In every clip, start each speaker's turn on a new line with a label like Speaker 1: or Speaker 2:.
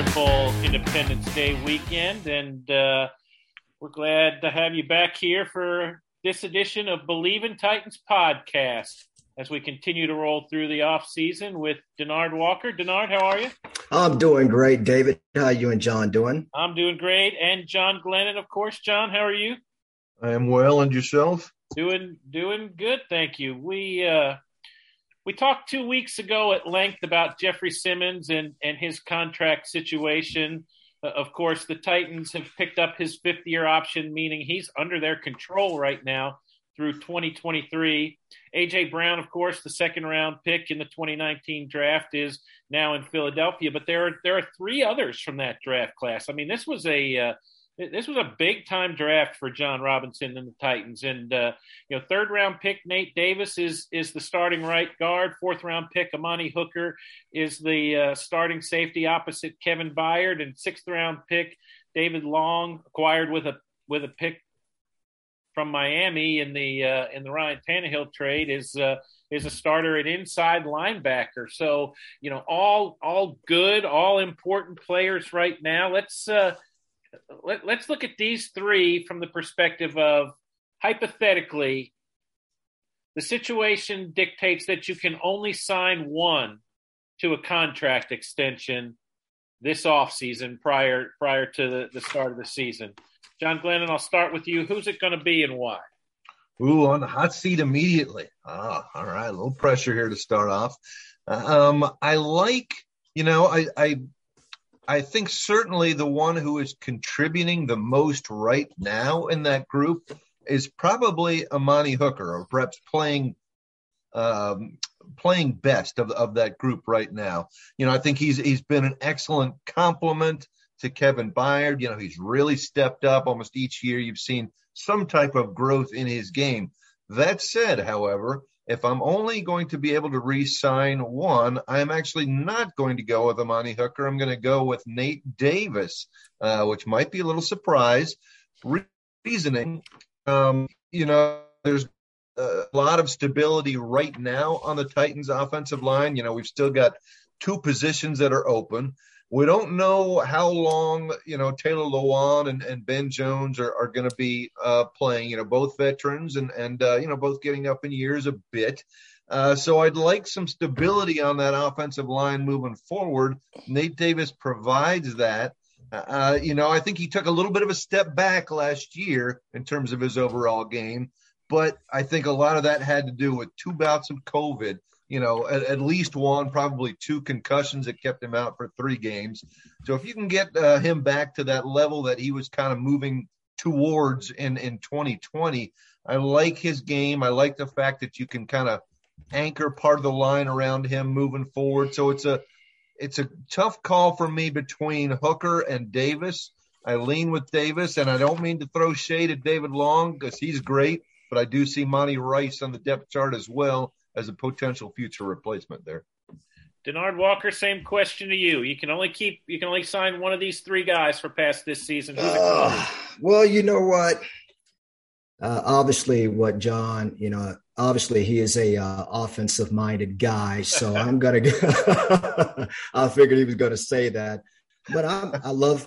Speaker 1: wonderful Independence Day weekend, and uh, we're glad to have you back here for this edition of Believe in Titans podcast as we continue to roll through the off season with Denard Walker. Denard, how are you?
Speaker 2: I'm doing great, David. How are you and John doing?
Speaker 1: I'm doing great, and John Glennon, of course. John, how are you?
Speaker 3: I am well, and yourself?
Speaker 1: Doing doing good, thank you. We uh, we talked two weeks ago at length about Jeffrey Simmons and, and his contract situation. Uh, of course, the Titans have picked up his fifth year option, meaning he's under their control right now through 2023. AJ Brown, of course, the second round pick in the 2019 draft, is now in Philadelphia. But there are there are three others from that draft class. I mean, this was a uh, this was a big time draft for Jon Robinson and the Titans. And uh, you know, third round pick Nate Davis is is the starting right guard. Fourth round pick Amani Hooker is the uh, starting safety opposite Kevin Byard. And sixth round pick David Long acquired with a with a pick from Miami in the uh, in the Ryan Tannehill trade is uh, is a starter at inside linebacker. So you know, all all good, all important players right now. Let's uh, let, us look at these three from the perspective of hypothetically, the situation dictates that you can only sign one to a contract extension this offseason prior prior to the, the start of the season. John Glennon, I'll start with you. Who's it going to be and why?
Speaker 3: Ooh, on the hot seat immediately. Ah, all right. A little pressure here to start off. Um, I like, you know, I, I I think certainly the one who is contributing the most right now in that group is probably Amani Hooker, or perhaps playing um, playing best of of that group right now. You know, I think he's he's been an excellent complement to Kevin Byard. You know, he's really stepped up almost each year. You've seen some type of growth in his game. That said, however, if I'm only going to be able to re-sign one, I'm actually not going to go with Amani Hooker. I'm going to go with Nate Davis, uh, which might be a little surprise. Reasoning, um, you know, there's a lot of stability right now on the Titans offensive line. You know, we've still got two positions that are open. We don't know how long, you know, Taylor Lewan and, and Ben Jones are, are going to be uh, playing, you know, both veterans and, and uh, you know, both getting up in years a bit. Uh, so I'd like some stability on that offensive line moving forward. Nate Davis provides that. Uh, you know, I think he took a little bit of a step back last year in terms of his overall game, but I think a lot of that had to do with two bouts of COVID you know, at, at, least one, probably two concussions that kept him out for three games. So if you can get uh, him back to that level that he was kind of moving towards in in 2020, I like his game. I like the fact that you can kind of anchor part of the line around him moving forward. So it's a it's a tough call for me between Hooker and Davis. I lean with Davis, and I don't mean to throw shade at David Long because he's great, but I do see Monty Rice on the depth chart as well as a potential future replacement there.
Speaker 1: Denard Walker, same question to you. You can only keep, you can only sign one of these three guys for past this season.
Speaker 2: Uh, well, you know what? Uh, obviously, what John, you know, obviously he is a uh, offensive minded guy, so I'm gonna. I figured he was going to say that, but I'm, I love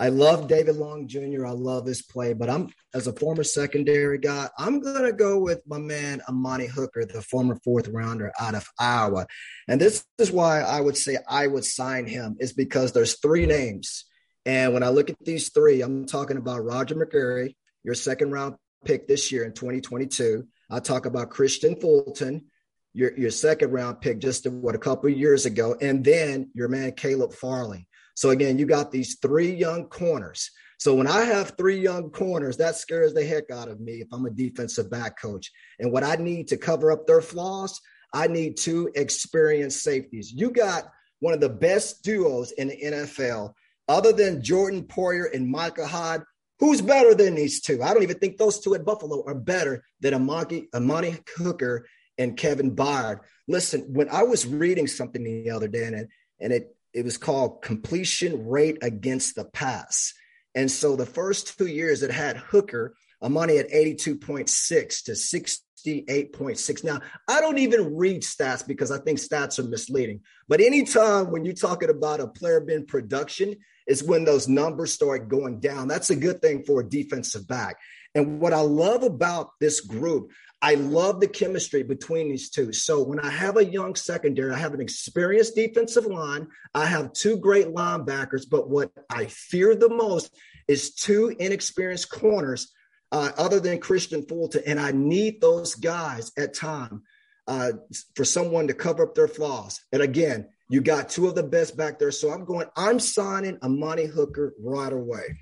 Speaker 2: I love David Long Jr. I love his play, but I'm as a former secondary guy, I'm gonna go with my man Amani Hooker, the former fourth rounder out of Iowa. And this is why I would say I would sign him, is because there's three names. And when I look at these three, I'm talking about Roger McCreary, your second round pick this year in 2022. I talk about Kristian Fulton, your, your second round pick just what a couple years ago, and then your man Caleb Farley so again, you got these three young corners. So when I have three young corners, that scares the heck out of me if I'm a defensive back coach. And what I need to cover up their flaws, I need two experienced safeties. You got one of the best duos in the NFL, other than Jordan Poyer and Micah Hyde. Who's better than these two? I don't even think those two at Buffalo are better than Amani, Amani Hooker and Kevin Byard. Listen, when I was reading something the other day, and, and it it was called completion rate against the pass. And so the first two years it had Hooker, Amani at 82.6 to 68.6. Now, I don't even read stats because I think stats are misleading. But anytime when you're talking about a player being production, is when those numbers start going down. That's a good thing for a defensive back. And what I love about this group, I love the chemistry between these two. So when I have a young secondary, I have an experienced defensive line, I have two great linebackers, but what I fear the most is two inexperienced corners uh, other than Kristian Fulton. And I need those guys at time uh, for someone to cover up their flaws. And again, you got two of the best back there. So I'm going, I'm signing Amani Hooker right away.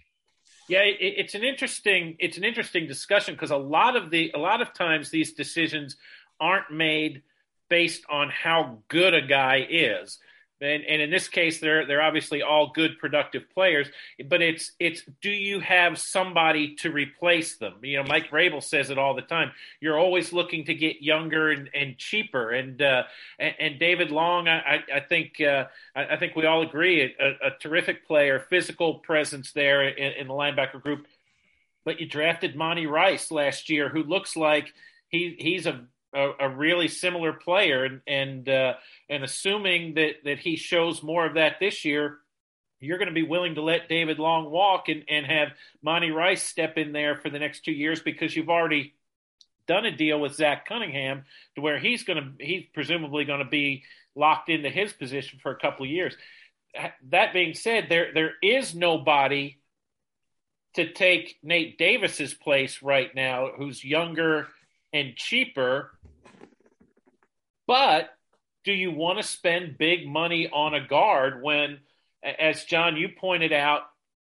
Speaker 1: Yeah, it, it's an interesting it's an interesting discussion because a lot of the a lot of times these decisions aren't made based on how good a guy is. And, and in this case, they're they're obviously all good, productive players. But it's it's do you have somebody to replace them? You know, Mike Vrabel says it all the time. You're always looking to get younger and, and cheaper. And, uh, and, and David Long, I I think uh, I, think we all agree, a, a terrific player, physical presence there in, in the linebacker group. But you drafted Monty Rice last year, who looks like he he's a a, a really similar player, and and, uh, and assuming that that he shows more of that this year, you're going to be willing to let David Long walk and, and have Monty Rice step in there for the next two years because you've already done a deal with Zach Cunningham to where he's going to he's presumably going to be locked into his position for a couple of years. That being said, there there is nobody to take Nate Davis's place right now, who's younger and cheaper but do you want to spend big money on a guard when, as John, you pointed out,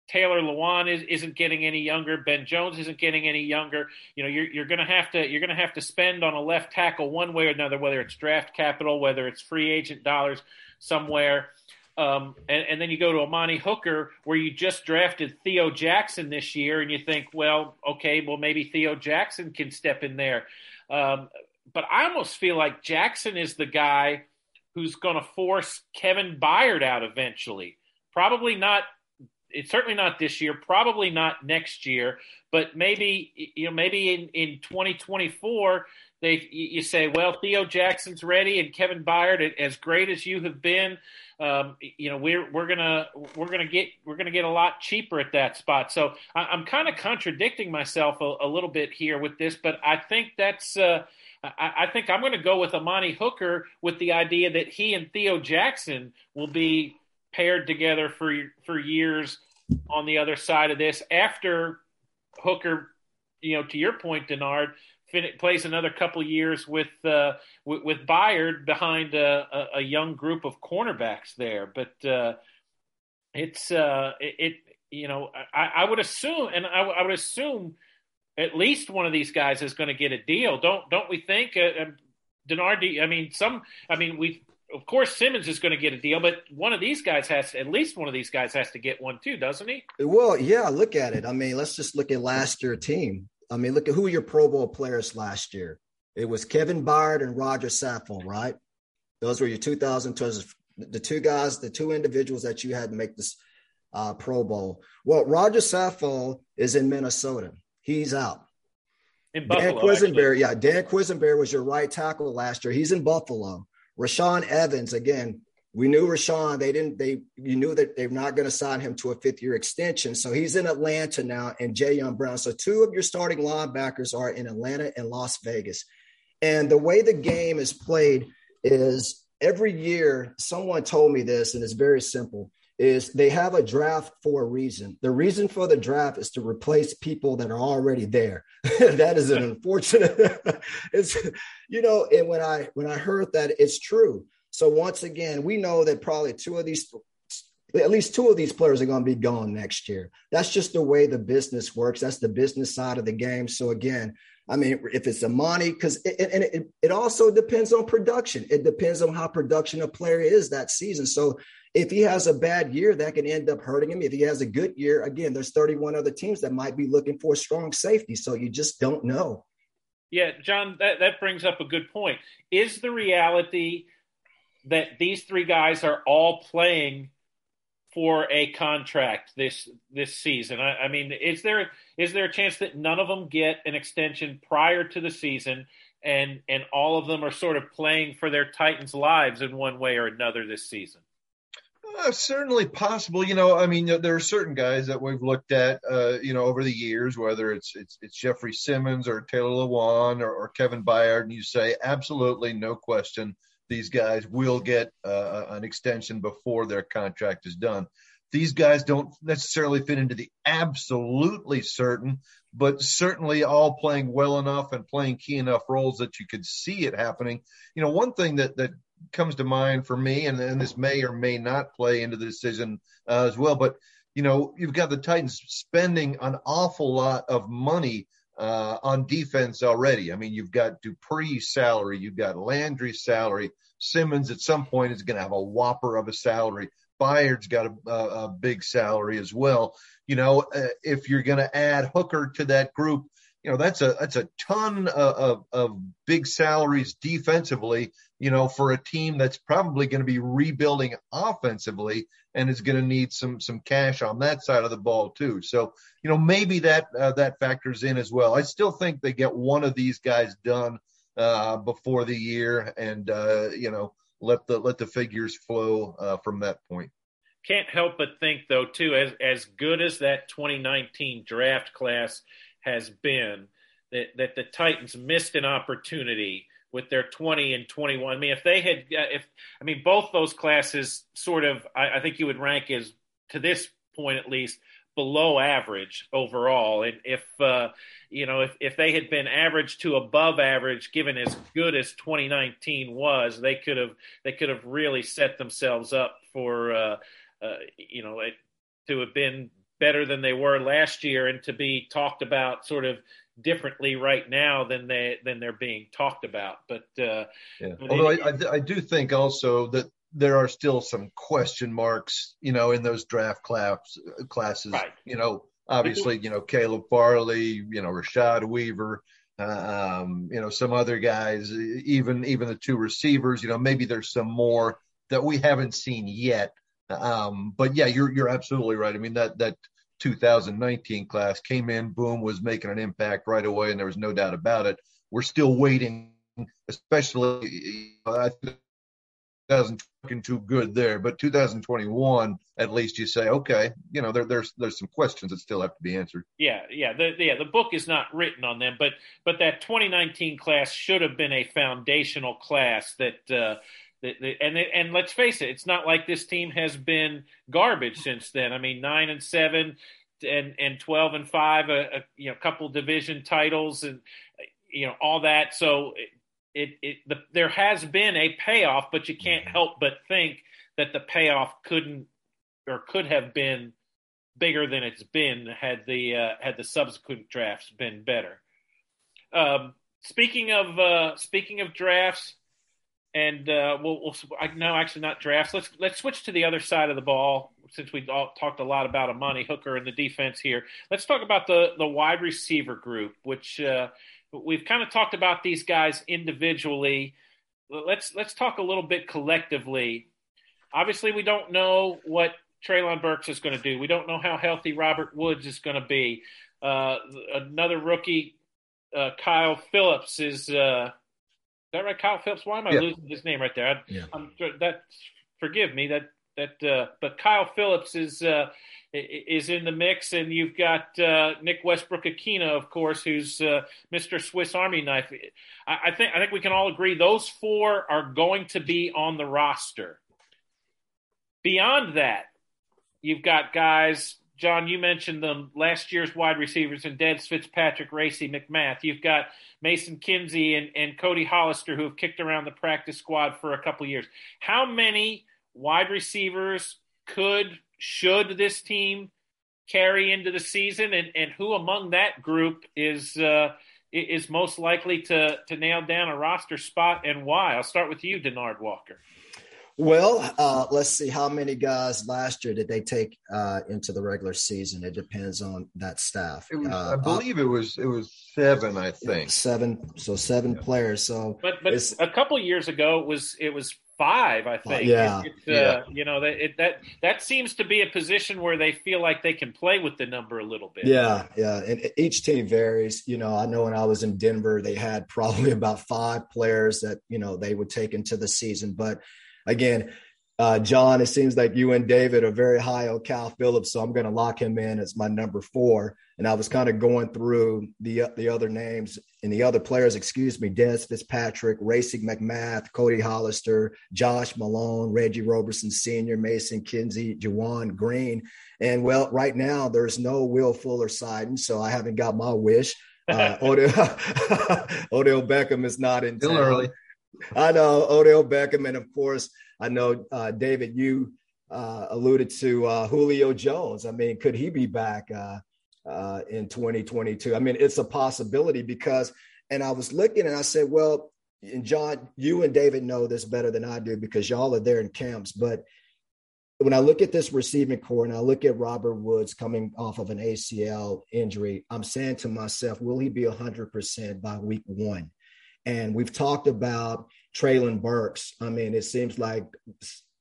Speaker 1: Taylor Lewan is, isn't getting any younger. Ben Jones isn't getting any younger. You know, you're, you're going to have to you're going to have to spend on a left tackle one way or another, whether it's draft capital, whether it's free agent dollars somewhere. Um, and, and, then you go to Amani Hooker, where you just drafted Theo Jackson this year, and you think, well, okay, well maybe Theo Jackson can step in there. Um, but I almost feel like Jackson is the guy who's going to force Kevin Byard out eventually. Probably not. It's certainly not this year. Probably not next year. But maybe you know, maybe in in 2024, they you say, well, Theo Jackson's ready, and Kevin Byard, as great as you have been, um, you know, we're we're gonna we're gonna get we're gonna get a lot cheaper at that spot. So I, am kind of contradicting myself a, a, little bit here with this, but I think that's. Uh, I, I think I'm going to go with Amani Hooker with the idea that he and Theo Jackson will be paired together for for years on the other side of this after Hooker, you know, to your point, Denard, fin- plays another couple years with uh, with, with Byard behind a, a, a, young group of cornerbacks there. But uh, it's uh, it, it, you know I, I would assume, and I, I would assume at least one of these guys is going to get a deal. Don't don't we think? Uh, um, Denard, I mean, some. I mean, we of course Simmons is going to get a deal, but one of these guys has at least one of these guys has to get one too, doesn't he?
Speaker 2: Well, yeah. Look at it. I mean, let's just look at last year team. I mean, look at who your Pro Bowl players last year. It was Kevin Byard and Roger Saffold, right? Those were your 2000 the two guys, the two individuals that you had to make this uh, Pro Bowl. Well, Roger Saffold is in Minnesota. He's out.
Speaker 1: In Buffalo,
Speaker 2: Dan Quessenberry, yeah, Dan Quessenberry was your right tackle last year. He's in Buffalo. Rashaan Evans, again, we knew Rashaan. They didn't. They you knew that they're not going to sign him to a fifth year extension. So he's in Atlanta now, and Jayon Brown. So two of your starting linebackers are in Atlanta and Las Vegas. And the way the game is played is every year. Someone told me this, and it's very simple is they have a draft for a reason. The reason for the draft is to replace people that are already there. that is an unfortunate. it's you know, and when I when I heard that, it's true. So once again, we know that probably two of these at least two of these players are going to be gone next year. That's just the way the business works. That's the business side of the game. So again, I mean, if it's money, because it, and it, it also depends on production. It depends on how production a player is that season. So if he has a bad year, that can end up hurting him. If he has a good year, again, there's 31 other teams that might be looking for strong safety. So you just don't know.
Speaker 1: Yeah, John, that, that brings up a good point. Is the reality that these three guys are all playing for a contract this this season? I, I, mean, is there is there a chance that none of them get an extension prior to the season, and and all of them are sort of playing for their Titans' lives in one way or another this season?
Speaker 3: Uh, certainly possible. You know, I mean, there are certain guys that we've looked at, uh, you know, over the years, whether it's it's, it's Jeffrey Simmons or Taylor Lewan or, or Kevin Byard, and you say absolutely no question these guys will get uh, an extension before their contract is done. These guys don't necessarily fit into the absolutely certain, but certainly all playing well enough and playing key enough roles that you could see it happening. You know, one thing that that comes to mind for me, and, and this may or may not play into the decision uh, as well, but you know, you've got the Titans spending an awful lot of money uh, on defense already. I mean, you've got Dupree's salary, you've got Landry's salary. Simmons at some point is going to have a whopper of a salary. Byard's got a, a, a big salary as well. You know, uh, if you're going to add Hooker to that group, you know that's a that's a ton of, of, of big salaries defensively. You know, for a team that's probably going to be rebuilding offensively and is going to need some some cash on that side of the ball too. So you know maybe that uh, that factors in as well. I still think they get one of these guys done uh, before the year, and uh, you know let the let the figures flow uh, from that point.
Speaker 1: Can't help but think though too, as as good as that 2019 draft class has been, that that the Titans missed an opportunity with their 20 and 21. I mean, if they had, uh, if I mean, both those classes sort of, I, I think you would rank as to this point at least below average overall. And if uh, you know if, if they had been average to above average, given as good as 2019 was, they could have they could have really set themselves up for uh, uh, you know it, to have been better than they were last year and to be talked about sort of differently right now than they than they're being talked about. But uh,
Speaker 3: yeah. although it, I, I do think also that there are still some question marks, you know, in those draft class classes.
Speaker 1: Right.
Speaker 3: You know, obviously, you know, Caleb Farley, you know, Rashad Weaver, um, you know, some other guys, even even the two receivers. You know, maybe there's some more that we haven't seen yet. Um, but yeah, you're you're absolutely right. I mean that that 2019 class came in, boom, was making an impact right away, and there was no doubt about it. We're still waiting, especially. I think 2020 too good there, but 2021, at least you say, okay, you know, there, there's there's some questions that still have to be answered.
Speaker 1: Yeah, yeah, the, yeah. The book is not written on them, but but that 2019 class should have been a foundational class that. Uh, and and let's face it, it's not like this team has been garbage since then. I mean, nine and seven, and and twelve and five, a, a you know, couple division titles, and you know all that. So it, it the, there has been a payoff, but you can't mm-hmm. help but think that the payoff couldn't or could have been bigger than it's been had the uh, had the subsequent drafts been better. Um, speaking of uh, speaking of drafts, and uh, we'll, we'll no, actually not drafts. Let's let's switch to the other side of the ball since we all talked a lot about Amani Hooker and the defense here. Let's talk about the the wide receiver group, which uh, we've kind of talked about these guys individually. Let's let's talk a little bit collectively. Obviously, we don't know what Treylon Burks is going to do. We don't know how healthy Robert Woods is going to be. Uh, another rookie, uh, Kyle Phillips, is uh, that right? Kyle Phillips. Why am I yeah. losing his name right there? I, yeah. I'm, that forgive me. That that. Uh, but Kyle Phillips is uh, is in the mix, and you've got uh, Nick Westbrook-Ikhine, of course, who's uh, Mr. Swiss Army knife. I, I think I think we can all agree those four are going to be on the roster. Beyond that, you've got guys John, you mentioned them last year's wide receivers and Dez Fitzpatrick, Racey McMath. You've got Mason Kinsey and, and Cody Hollister who have kicked around the practice squad for a couple years. How many wide receivers could, should this team carry into the season? And, and who among that group is uh, is most likely to, to nail down a roster spot and why? I'll start with you, Denard Walker.
Speaker 2: Well, uh, let's see how many guys last year did they take uh, into the regular season. It depends on that staff.
Speaker 3: Was,
Speaker 2: uh,
Speaker 3: I believe it was it was seven. I think
Speaker 2: seven. So seven yeah. players. So,
Speaker 1: but but a couple years ago it was it was five. I think.
Speaker 2: Yeah.
Speaker 1: It, uh, yeah. You know that it, that that seems to be a position where they feel like they can play with the number a little bit.
Speaker 2: Yeah, yeah. And each team varies. You know, I know when I was in Denver, they had probably about five players that you know they would take into the season, but again, uh, John, it seems like you and David are very high on Cal Phillips, so I'm going to lock him in as my number four. And I was kind of going through the the other names and the other players, excuse me, Dez Fitzpatrick, Racey McMath, Cody Hollister, Josh Malone, Reggie Roberson Sr., Mason Kinsey, Juwan Green. And well, right now there's no Will Fuller sighting, so I haven't got my wish. Uh, Odell, Odell Beckham is not in
Speaker 3: Still early.
Speaker 2: I know Odell Beckham, and of course, I know uh, David. You uh, alluded to uh, Julio Jones. I mean, could he be back uh, uh, in 2022? I mean, it's a possibility because. And I was looking, and I said, well, and John, you and David know this better than I do because y'all are there in camps. But when I look at this receiving corps and I look at Robert Woods coming off of an ACL injury, I'm saying to myself, will he be 100% by week one? And we've talked about Treylon Burks. I mean, it seems like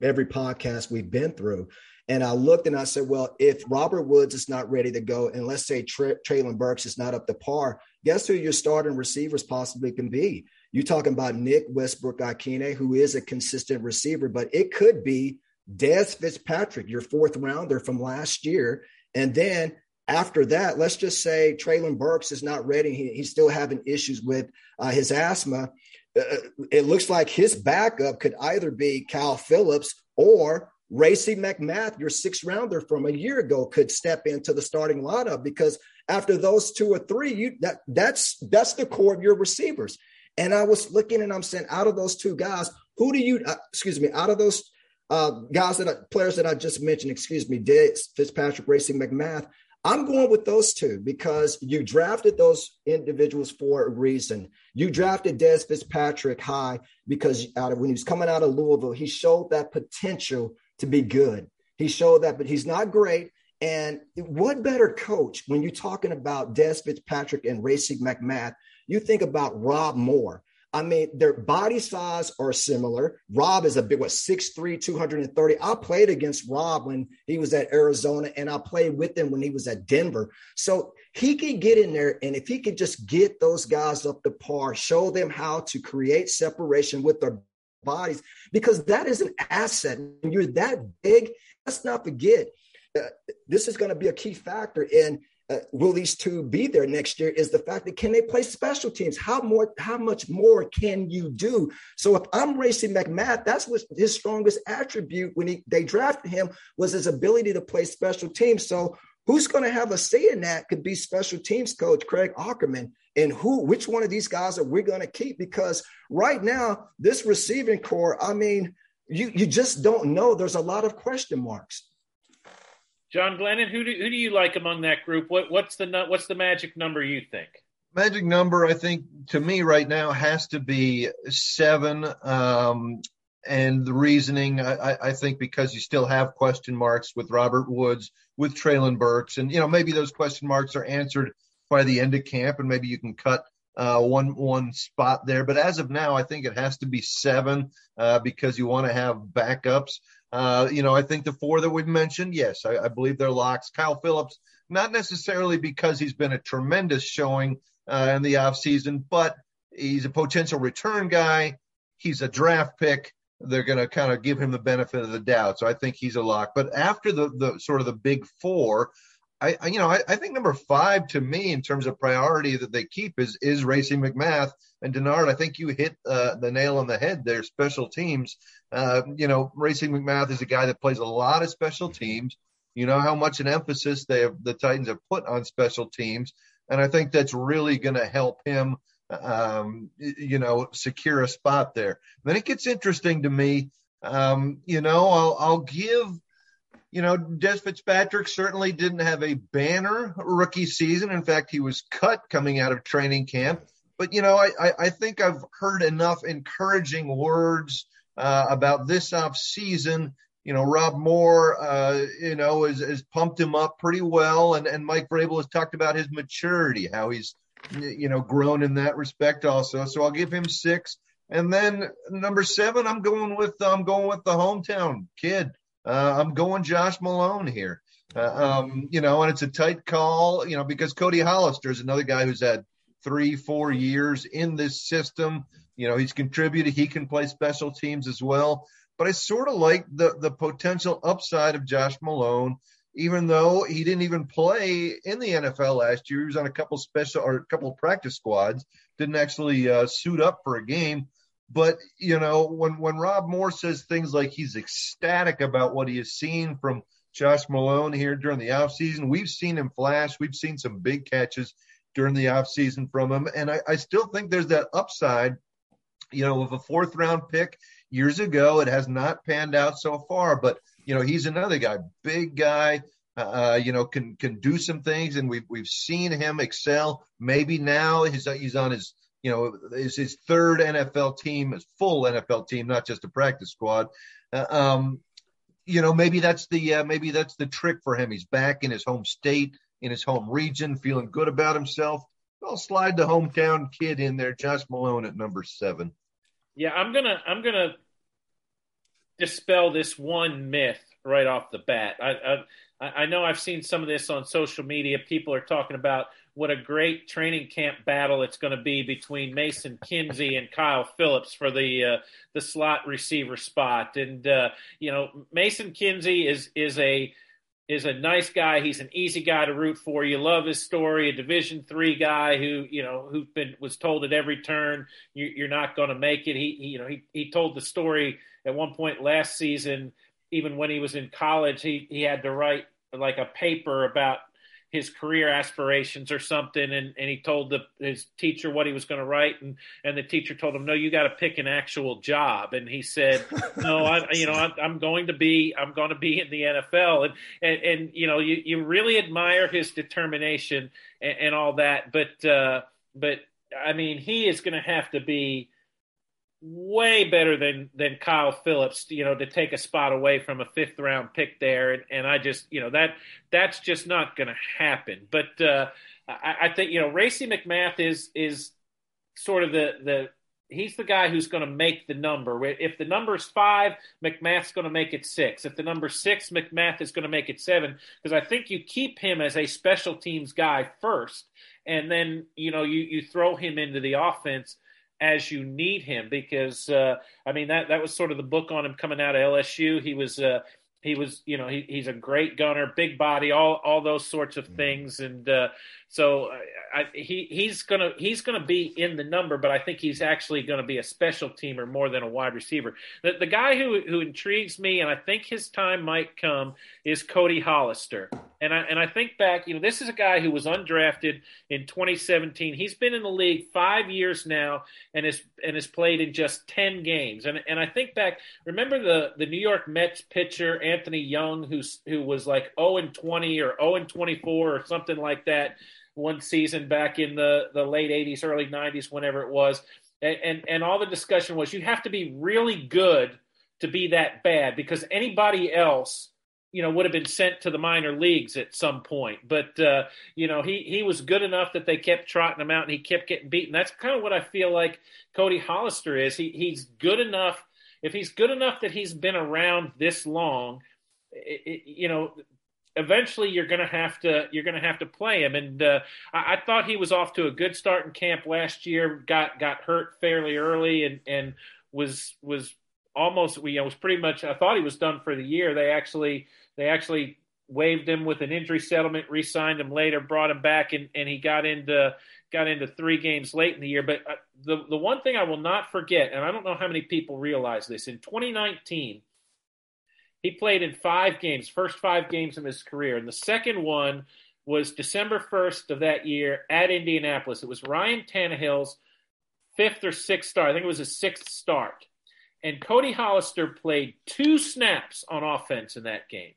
Speaker 2: every podcast we've been through. And I looked and I said, well, if Robert Woods is not ready to go, and let's say Tra- Treylon Burks is not up to par, guess who your starting receivers possibly can be? You're talking about Nick Westbrook-Ikhine, who is a consistent receiver, but it could be Dez Fitzpatrick, your fourth rounder from last year. And then after that, let's just say Treylon Burks is not ready. He, he's still having issues with uh, his asthma. Uh, it looks like his backup could either be Cal Phillips or Racey McMath, your six rounder from a year ago, could step into the starting lineup because after those two or three, you that that's that's the core of your receivers. And I was looking and I'm saying, out of those two guys, who do you uh, excuse me, out of those uh, guys that I, players that I just mentioned, excuse me, Dez Fitzpatrick, Racey McMath, I'm going with those two because you drafted those individuals for a reason. You drafted Dez Fitzpatrick high because out of when he was coming out of Louisville, he showed that potential to be good. He showed that, but he's not great. And what better coach when you're talking about Dez Fitzpatrick and Racey McMath? You think about Rob Moore. I mean, their body size are similar. Rob is a big, what, 6'3, 230. I played against Rob when he was at Arizona, and I played with him when he was at Denver. So he can get in there, and if he could just get those guys up to par, show them how to create separation with their bodies, because that is an asset. When you're that big, let's not forget. Uh, this is going to be a key factor in uh, will these two be there next year is the fact that can they play special teams? How more how much more can you do? So if i'm Racey McMath that's what his strongest attribute when he, they drafted him was his ability to play special teams. So who's going to have a say in that could be special teams coach craig Aukerman? And who which one of these guys are we going to keep? Because right now this receiving corps i mean you you just don't know. There's a lot of question marks
Speaker 1: John Glennon, who do, who do you like among that group? What, what's the what's the magic number you think?
Speaker 3: Magic number, I think to me right now has to be seven. Um, and the reasoning, I, I, think, because you still have question marks with Robert Woods, with Treylon Burks, and you know maybe those question marks are answered by the end of camp, and maybe you can cut uh, one one spot there. But as of now, I think it has to be seven uh, because you want to have backups. Uh, you know, I think the four that we've mentioned, yes, I, I, believe they're locks. Kyle Phillips, not necessarily because he's been a tremendous showing uh, in the offseason, but he's a potential return guy. He's a draft pick. They're going to kind of give him the benefit of the doubt. So I think he's a lock. But after the, the sort of the big four, I, I you know I, I, think number five to me in terms of priority that they keep is is Racey McMath and Denard. I think you hit uh, the nail on the head there. Special teams. Uh, you know, Racey McMath is a guy that plays a lot of special teams. You know how much an emphasis they have, the Titans have put on special teams, and I think that's really going to help him. Um, you know, secure a spot there. Then it gets interesting to me. Um, you know, I'll, I'll give you know, Dez Fitzpatrick certainly didn't have a banner rookie season. In fact, he was cut coming out of training camp. But, you know, I, I think I've heard enough encouraging words uh, about this off season. You know, Rob Moore, uh, you know, has, has pumped him up pretty well. And, and Mike Vrabel has talked about his maturity, how he's, you know, grown in that respect also. So I'll give him six. And then number seven, I'm going with I'm going with the hometown kid, uh, I'm going Josh Malone here. Uh, um, you know, and it's a tight call, you know, because Cody Hollister is another guy who's had three, four years in this system. You know, he's contributed. He can play special teams as well. But I sort of like the the potential upside of Josh Malone, even though he didn't even play in the NFL last year. He was on a couple special or a couple practice squads. Didn't actually uh, suit up for a game. But you know, when when Rob Moore says things like he's ecstatic about what he has seen from Josh Malone here during the offseason, we've seen him flash. We've seen some big catches during the offseason from him, and I, I still think there's that upside. You know, with a fourth round pick years ago, it has not panned out so far. But you know, he's another guy, big guy. Uh, you know, can can do some things, and we've we've seen him excel. Maybe now he's he's on his you know, is his third NFL team, his full NFL team, not just a practice squad. Uh, um, you know, maybe that's the uh, maybe that's the trick for him. He's back in his home state, in his home region, feeling good about himself. I'll slide the hometown kid in there, Josh Malone at number seven.
Speaker 1: Yeah, I'm gonna I'm gonna dispel this one myth right off the bat. I, I I know I've seen some of this on social media. People are talking about what a great training camp battle it's going to be between Mason Kinsey and Kyle Phillips for the uh, the slot receiver spot. And uh, you know, Mason Kinsey is is a is a nice guy. He's an easy guy to root for. You love his story. A Division three guy who you know who been was told at every turn you, are not going to make it. He, he you know he he told the story at one point last season. Even when he was in college, he he had to write like a paper about his career aspirations or something and, and he told the, his teacher what he was going to write and, and the teacher told him no you got to pick an actual job. And he said no I you know I'm, I'm, going to be I'm going to be in the NFL and and, and you know you, you really admire his determination and, and all that but uh, but I mean he is going to have to be way better than than Kyle Phillips, you know, to take a spot away from a fifth round pick there, and, and I just, you know, that that's just not going to happen. But uh, I, I think you know, Racey McMath is is sort of the the he's the guy who's going to make the number. If the number's five, McMath's going to make it six. If the number's six, McMath is going to make it seven. Because I think you keep him as a special teams guy first, and then you know you you throw him into the offense as you need him because uh, I mean that that was sort of the book on him coming out of LSU. He was uh, he was you know he, he's a great gunner, big body, all all those sorts of mm-hmm. things, and uh, so I, he he's gonna he's gonna be in the number, but I think he's actually going to be a special teamer more than a wide receiver. The, the guy who who intrigues me, and I think his time might come, is Cody Hollister. And I and I think back, you know, this is a guy who was undrafted in 2017. He's been in the league five years now, and has and has played in just 10 games. And and I think back, remember the the New York Mets pitcher Anthony Young, who's who was like 0 and 20 or 0 and 24 or something like that one season back in the the late '80s, early '90s, whenever it was, and and, and all the discussion was you have to be really good to be that bad because anybody else you know would have been sent to the minor leagues at some point. But uh, you know he he was good enough that they kept trotting him out and he kept getting beaten. That's kind of what i feel like cody hollister is. He he's good enough. If he's good enough that he's been around this long it, it, you know eventually you're going to have to you're going to have to play him. And uh, I, I thought he was off to a good start in camp last year got got hurt fairly early and and was was almost you know was pretty much I thought he was done for the year. They actually they actually waived him with an injury settlement, re-signed him later, brought him back, and, and he got into got into three games late in the year. But uh, the the one thing I will not forget, and I don't know how many people realize this, in 2019, he played in five games, first five games of his career, and the second one was December 1st of that year at Indianapolis. It was Ryan Tannehill's fifth or sixth start. I think it was his sixth start and Cody Hollister played two snaps on offense in that game,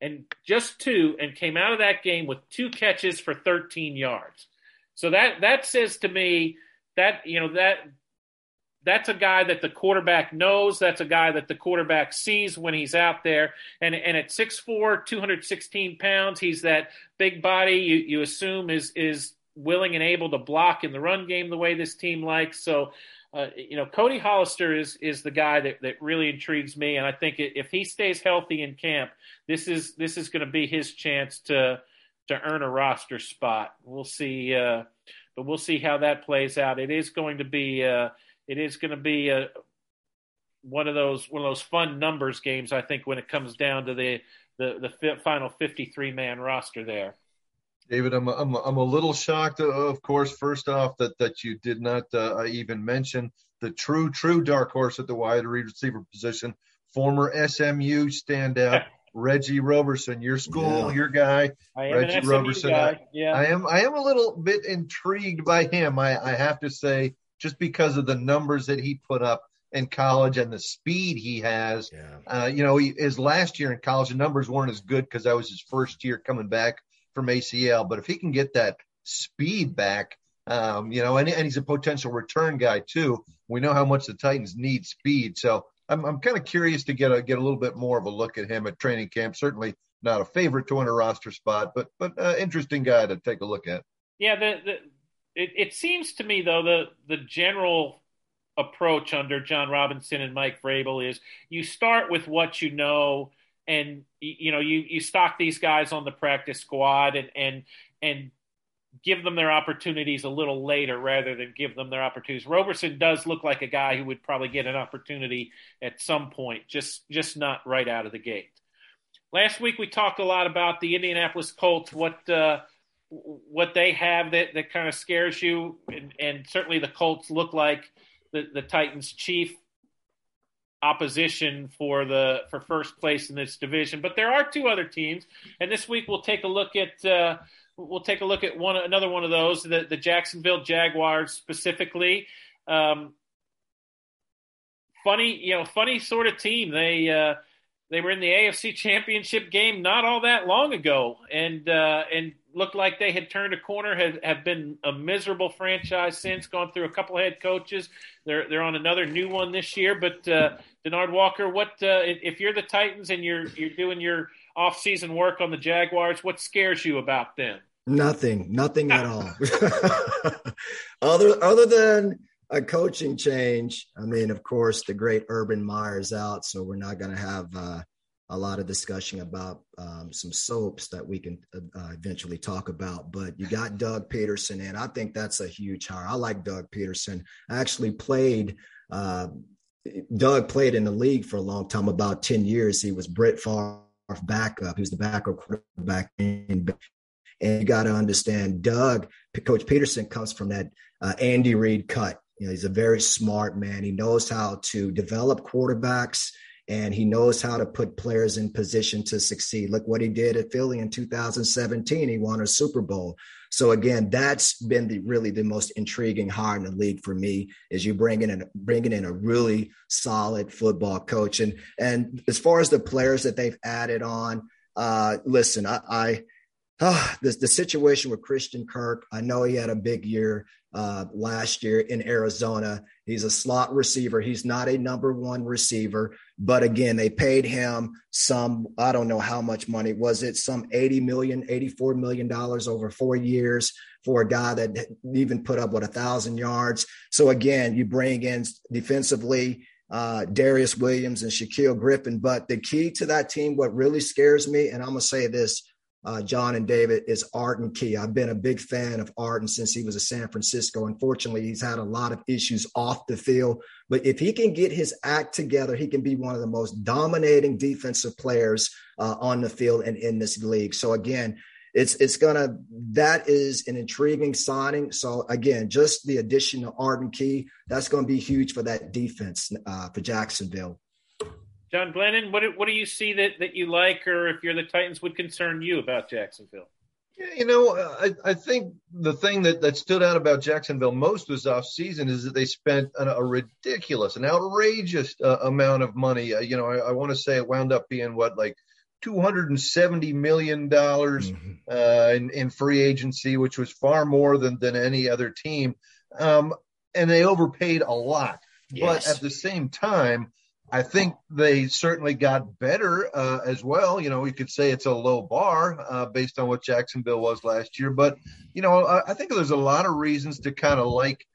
Speaker 1: and just two, and came out of that game with two catches for 13 yards. So that that says to me that you know that that's a guy that the quarterback knows. That's a guy that the quarterback sees when he's out there. And and at 6'4", 216 pounds, he's that big body you, you assume is is willing and able to block in the run game the way this team likes. So uh, you know, Cody Hollister is is the guy that, that really intrigues me, and I think if he stays healthy in camp, this is this is going to be his chance to to earn a roster spot. We'll see, uh, but we'll see how that plays out. It is going to be uh, it is going to be a, uh, one of those one of those fun numbers games. I think when it comes down to the the the final fifty three man roster there.
Speaker 3: David, I'm I'm I'm a little shocked, uh, of course. First off, that that you did not uh, even mention the true true dark horse at the wide receiver position, former SMU standout Reggie Roberson, your school, yeah. your guy, Reggie Roberson. Guy. I, yeah. I am I am a little bit intrigued by him. I, I have to say, just because of the numbers that he put up in college and the speed he has. Yeah. Uh, you know, he, his last year in college, the numbers weren't as good because that was his first year coming back from ACL. But if he can get that speed back, um, you know, and, and he's a potential return guy too. We know how much the Titans need speed. So I'm, I'm kind of curious to get a get a little bit more of a look at him at training camp. Certainly not a favorite to win a roster spot, but but uh, interesting guy to take a look at.
Speaker 1: Yeah, the, the it, it seems to me though the the general approach under Jon Robinson and Mike Vrabel is you start with what you know and you know you you stock these guys on the practice squad and and and give them their opportunities a little later rather than give them their opportunities. Roberson does look like a guy who would probably get an opportunity at some point, just just not right out of the gate. Last week we talked a lot about the Indianapolis Colts, what uh, what they have that that kind of scares you, and, and certainly the Colts look like the, the Titans' chief opposition for the for first place in this division. But there are two other teams, and this week we'll take a look at uh, we'll take a look at one another one of those, the, the Jacksonville Jaguars specifically. Um, funny, you know, funny sort of team. They uh, they were in the AFC Championship game not all that long ago, and uh, and looked like they had turned a corner. Have have been a miserable franchise since. Gone through a couple head coaches. They're they're on another new one this year. But uh, Denard Walker, what uh, if you're the Titans and you're you're doing your off season work on the Jaguars? What scares you about them?
Speaker 2: Nothing, nothing at all. other other than a coaching change. I mean, of course, the great Urban Meyer is out, so we're not going to have uh, a lot of discussion about um, some soaps that we can uh, eventually talk about. But you got Doug Pederson in. I think that's a huge hire. I like Doug Pederson. I actually played. Uh, Doug played in the league for a long time, about ten years. He was Brett Favre backup. He was the backup quarterback and you got to understand, Doug, Coach Pederson comes from that uh, Andy Reid cut. You know, he's a very smart man. He knows how to develop quarterbacks and he knows how to put players in position to succeed. Look what he did at Philly in 2017. He won a Super Bowl. So again, that's been the really the most intriguing hire in the league for me is you bringing in bringing in a really solid football coach. And and as far as the players that they've added on, uh, listen, I, I uh, the, the situation with Christian Kirk, I know he had a big year uh, last year in Arizona. He's a slot receiver. He's not a number one receiver. But again, they paid him some, I don't know how much money. Was it some 80 million, 84 million dollars over four years for a guy that even put up what a thousand yards? So again, you bring in defensively uh, Darious Williams and Shaquill Griffin. But the key to that team, what really scares me, and I'm gonna say this, uh, John and David, is Arden Key. I've been a big fan of Arden since he was a San Francisco. Unfortunately, he's had a lot of issues off the field. But if he can get his act together, he can be one of the most dominating defensive players uh, on the field and in this league. So again, it's it's gonna that is an intriguing signing. So again, just the addition of Arden Key, that's to be huge for that defense uh, for Jacksonville.
Speaker 1: John Glennon, what what do you see that, that you like, or if you're the Titans, would concern you about Jacksonville?
Speaker 3: You know, I, I think the thing that, that stood out about Jacksonville most this offseason is that they spent an, a ridiculous, an outrageous uh, amount of money. Uh, you know, I, I want to say it wound up being what, like $270 million mm-hmm. uh, in, in, free agency, which was far more than, than any other team. Um, and they overpaid a lot. Yes. But at the same time, I think they certainly got better uh, as well. You know, you could say it's a low bar uh, based on what Jacksonville was last year, but you know, I, I think there's a lot of reasons to kind of like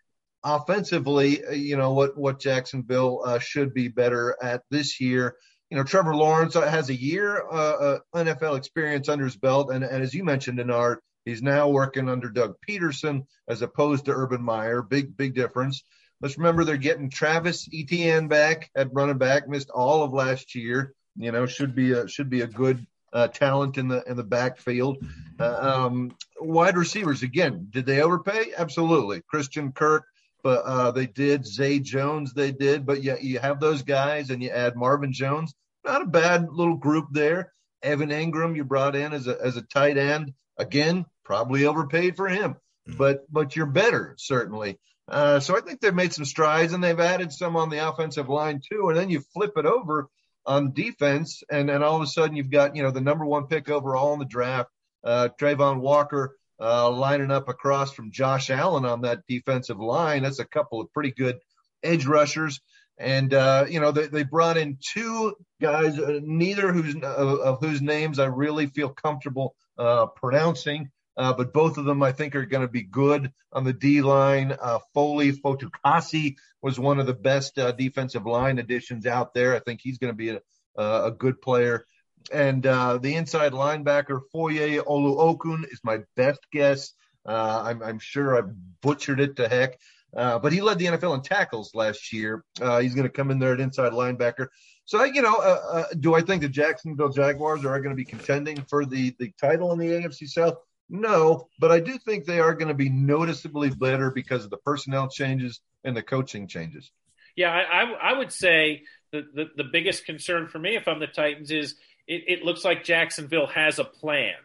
Speaker 3: offensively. Uh, you know what what Jacksonville uh, should be better at this year. You know, Trevor Lawrence uh, has a year uh, NFL experience under his belt, and, and as you mentioned, our he's now working under Doug Pederson as opposed to Urban Meyer. Big big difference. Let's remember they're getting Travis Etienne back at running back, missed all of last year. You know, should be a should be a good uh, talent in the in the backfield. Uh, um, wide receivers again, did they overpay? Absolutely. Christian Kirk, but uh, they did. Zay Jones, they did. But yeah, you have those guys, and you add Marvin Jones. Not a bad little group there. Evan Engram, you brought in as a as a tight end. Again, probably overpaid for him, but but you're better certainly. Uh, so I think they've made some strides and they've added some on the offensive line too. And then you flip it over on defense, and then all of a sudden you've got you know the number one pick overall in the draft, uh, Travon Walker, uh, lining up across from Josh Allen on that defensive line. That's a couple of pretty good edge rushers. And uh, you know they, they brought in two guys, uh, neither whose uh, of whose names I really feel comfortable uh, pronouncing. Uh, but both of them I think are going to be good on the D line. Uh, Foley Fatukasi was one of the best uh, defensive line additions out there. I think he's going to be a, a good player. And uh, the inside linebacker Foye Oluokun is my best guess. Uh, I'm, I'm, sure I've butchered it to heck, uh, but he led the NFL in tackles last year. he's going to come in there at inside linebacker. So, you know, do I think the Jacksonville Jaguars are going to be contending for the, the title in the AFC South? No, but I do think they are going to be noticeably better because of the personnel changes and the coaching changes.
Speaker 1: Yeah, I, I, I would say the, the, the, biggest concern for me if I'm the Titans is it, it looks like Jacksonville has a plan.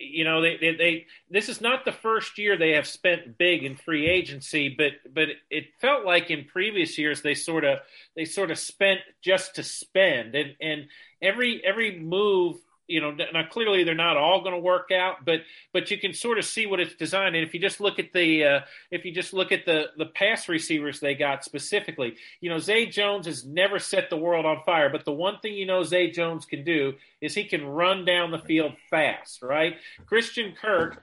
Speaker 1: You know, they, they, they, this is not the first year they have spent big in free agency, but but it felt like in previous years they sort of they sort of spent just to spend, and and every every move you know now clearly they're not all going to work out but but you can sort of see what it's designed and if you just look at the uh, if you just look at the the pass receivers they got specifically you know zay jones has never set the world on fire but the one thing you know zay jones can do is he can run down the field fast right christian kirk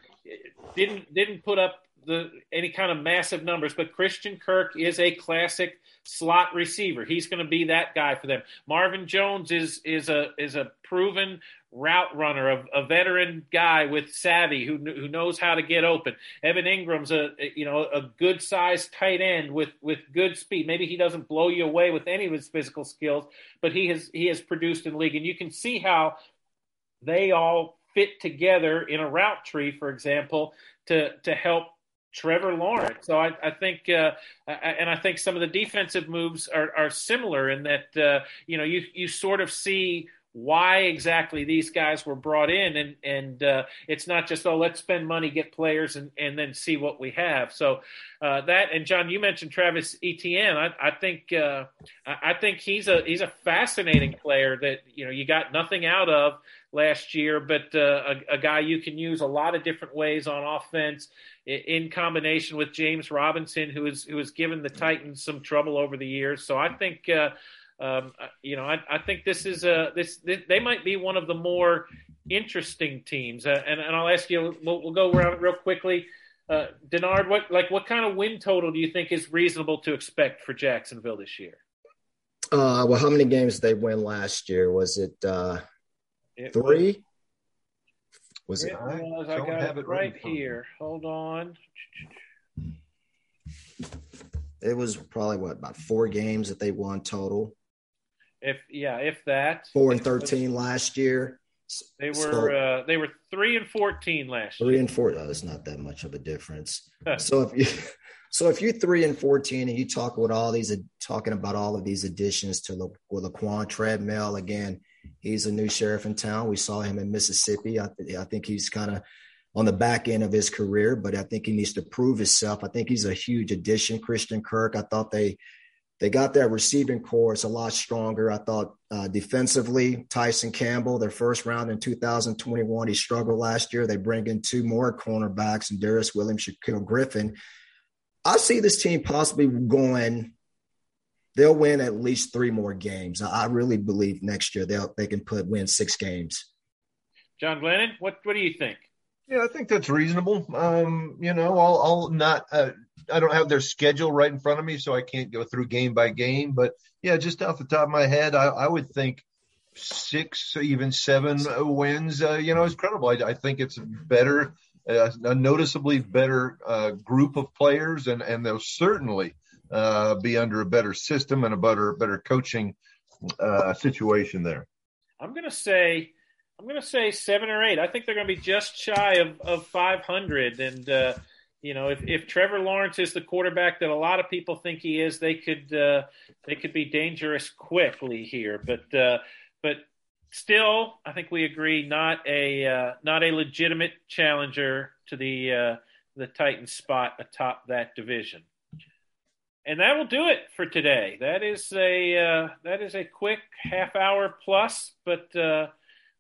Speaker 1: didn't didn't put up the any kind of massive numbers but christian kirk is a classic slot receiver. He's going to be that guy for them. Marvin Jones is is a is a proven route runner, a, a veteran guy with savvy who who knows how to get open. Evan Engram's a you know a good sized tight end with with good speed. Maybe he doesn't blow you away with any of his physical skills, but he has he has produced in league, and you can see how they all fit together in a route tree, for example, to to help Trevor Lawrence. So I, I think, uh, and I think some of the defensive moves are, are similar in that uh, you know you you sort of see why exactly these guys were brought in, and and uh, it's not just oh let's spend money, get players, and and then see what we have. So uh, that and John, you mentioned Travis Etienne. I, I think uh, I think he's a he's a fascinating player that you know you got nothing out of last year, but uh, a, a, guy you can use a lot of different ways on offense in combination with James Robinson, who is who has given the Titans some trouble over the years. So I think uh, um, you know, I, I, think this is a this, this, they might be one of the more interesting teams. Uh, and, and I'll ask you, we'll, we'll go around real quickly. Uh, Denard, what like what kind of win total do you think is reasonable to expect for Jacksonville this year?
Speaker 2: Uh, well, how many games did they win last year? Was it, uh, it three?
Speaker 1: Was, was it? it was, I got it right here. Hold on.
Speaker 2: It was probably what about four games that they won total.
Speaker 1: If yeah, if that
Speaker 2: four and thirteen last year.
Speaker 1: They were so, uh, they were three and fourteen last
Speaker 2: three year. Three and four. Oh, that's not that much of a difference. so if you so if you three and fourteen and you talk with all these talking about all of these additions to the with Laquan Treadwell again, he's a new sheriff in town. We saw him in Mississippi. I, th- I think he's kind of on the back end of his career, but I think he needs to prove himself. I think he's a huge addition. Christian Kirk. I thought they they got that receiving corps. It's a lot stronger. I thought uh, defensively, Tyson Campbell, their first round in 2021, he struggled last year. They bring in two more cornerbacks and Darious Williams, Shaquill Griffin. I see this team possibly going. They'll win at least three more games. I really believe next year they'll they can put win six games.
Speaker 1: John Glennon, what what do you think?
Speaker 3: Yeah, I think that's reasonable. Um, you know, I'll, I'll not. Uh, I don't have their schedule right in front of me, so I can't go through game by game. But yeah, just off the top of my head, I, I would think six, even seven wins. Uh, you know, is credible. I, I think it's a better, uh, a noticeably better uh, group of players, and and they'll certainly uh, be under a better system and a better better coaching uh, situation there.
Speaker 1: I'm going to say I'm going to say seven or eight. I think they're going to be just shy of, of 500. And, uh, you know, if, if Trevor Lawrence is the quarterback that a lot of people think he is, they could uh, they could be dangerous quickly here. But uh, but still, I think we agree not a uh, not a legitimate challenger to the uh, the Titans spot atop that division. And that will do it for today. That is a uh, that is a quick half hour plus, but uh,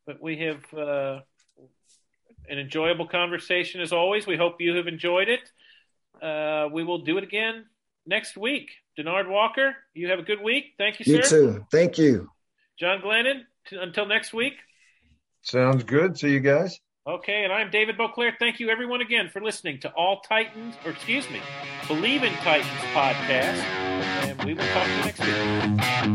Speaker 1: but we have uh, an enjoyable conversation as always. We hope you have enjoyed it. Uh, we will do it again next week. Denard Walker, you have a good week. Thank you,
Speaker 2: sir. You too. Thank you.
Speaker 1: John Glennon, t- until next week.
Speaker 3: Sounds good. See you guys.
Speaker 1: Okay, and I'm David Boclair. Thank you, everyone, again for listening to All Titans, or excuse me, Believe in Titans podcast. And we will talk to you next week.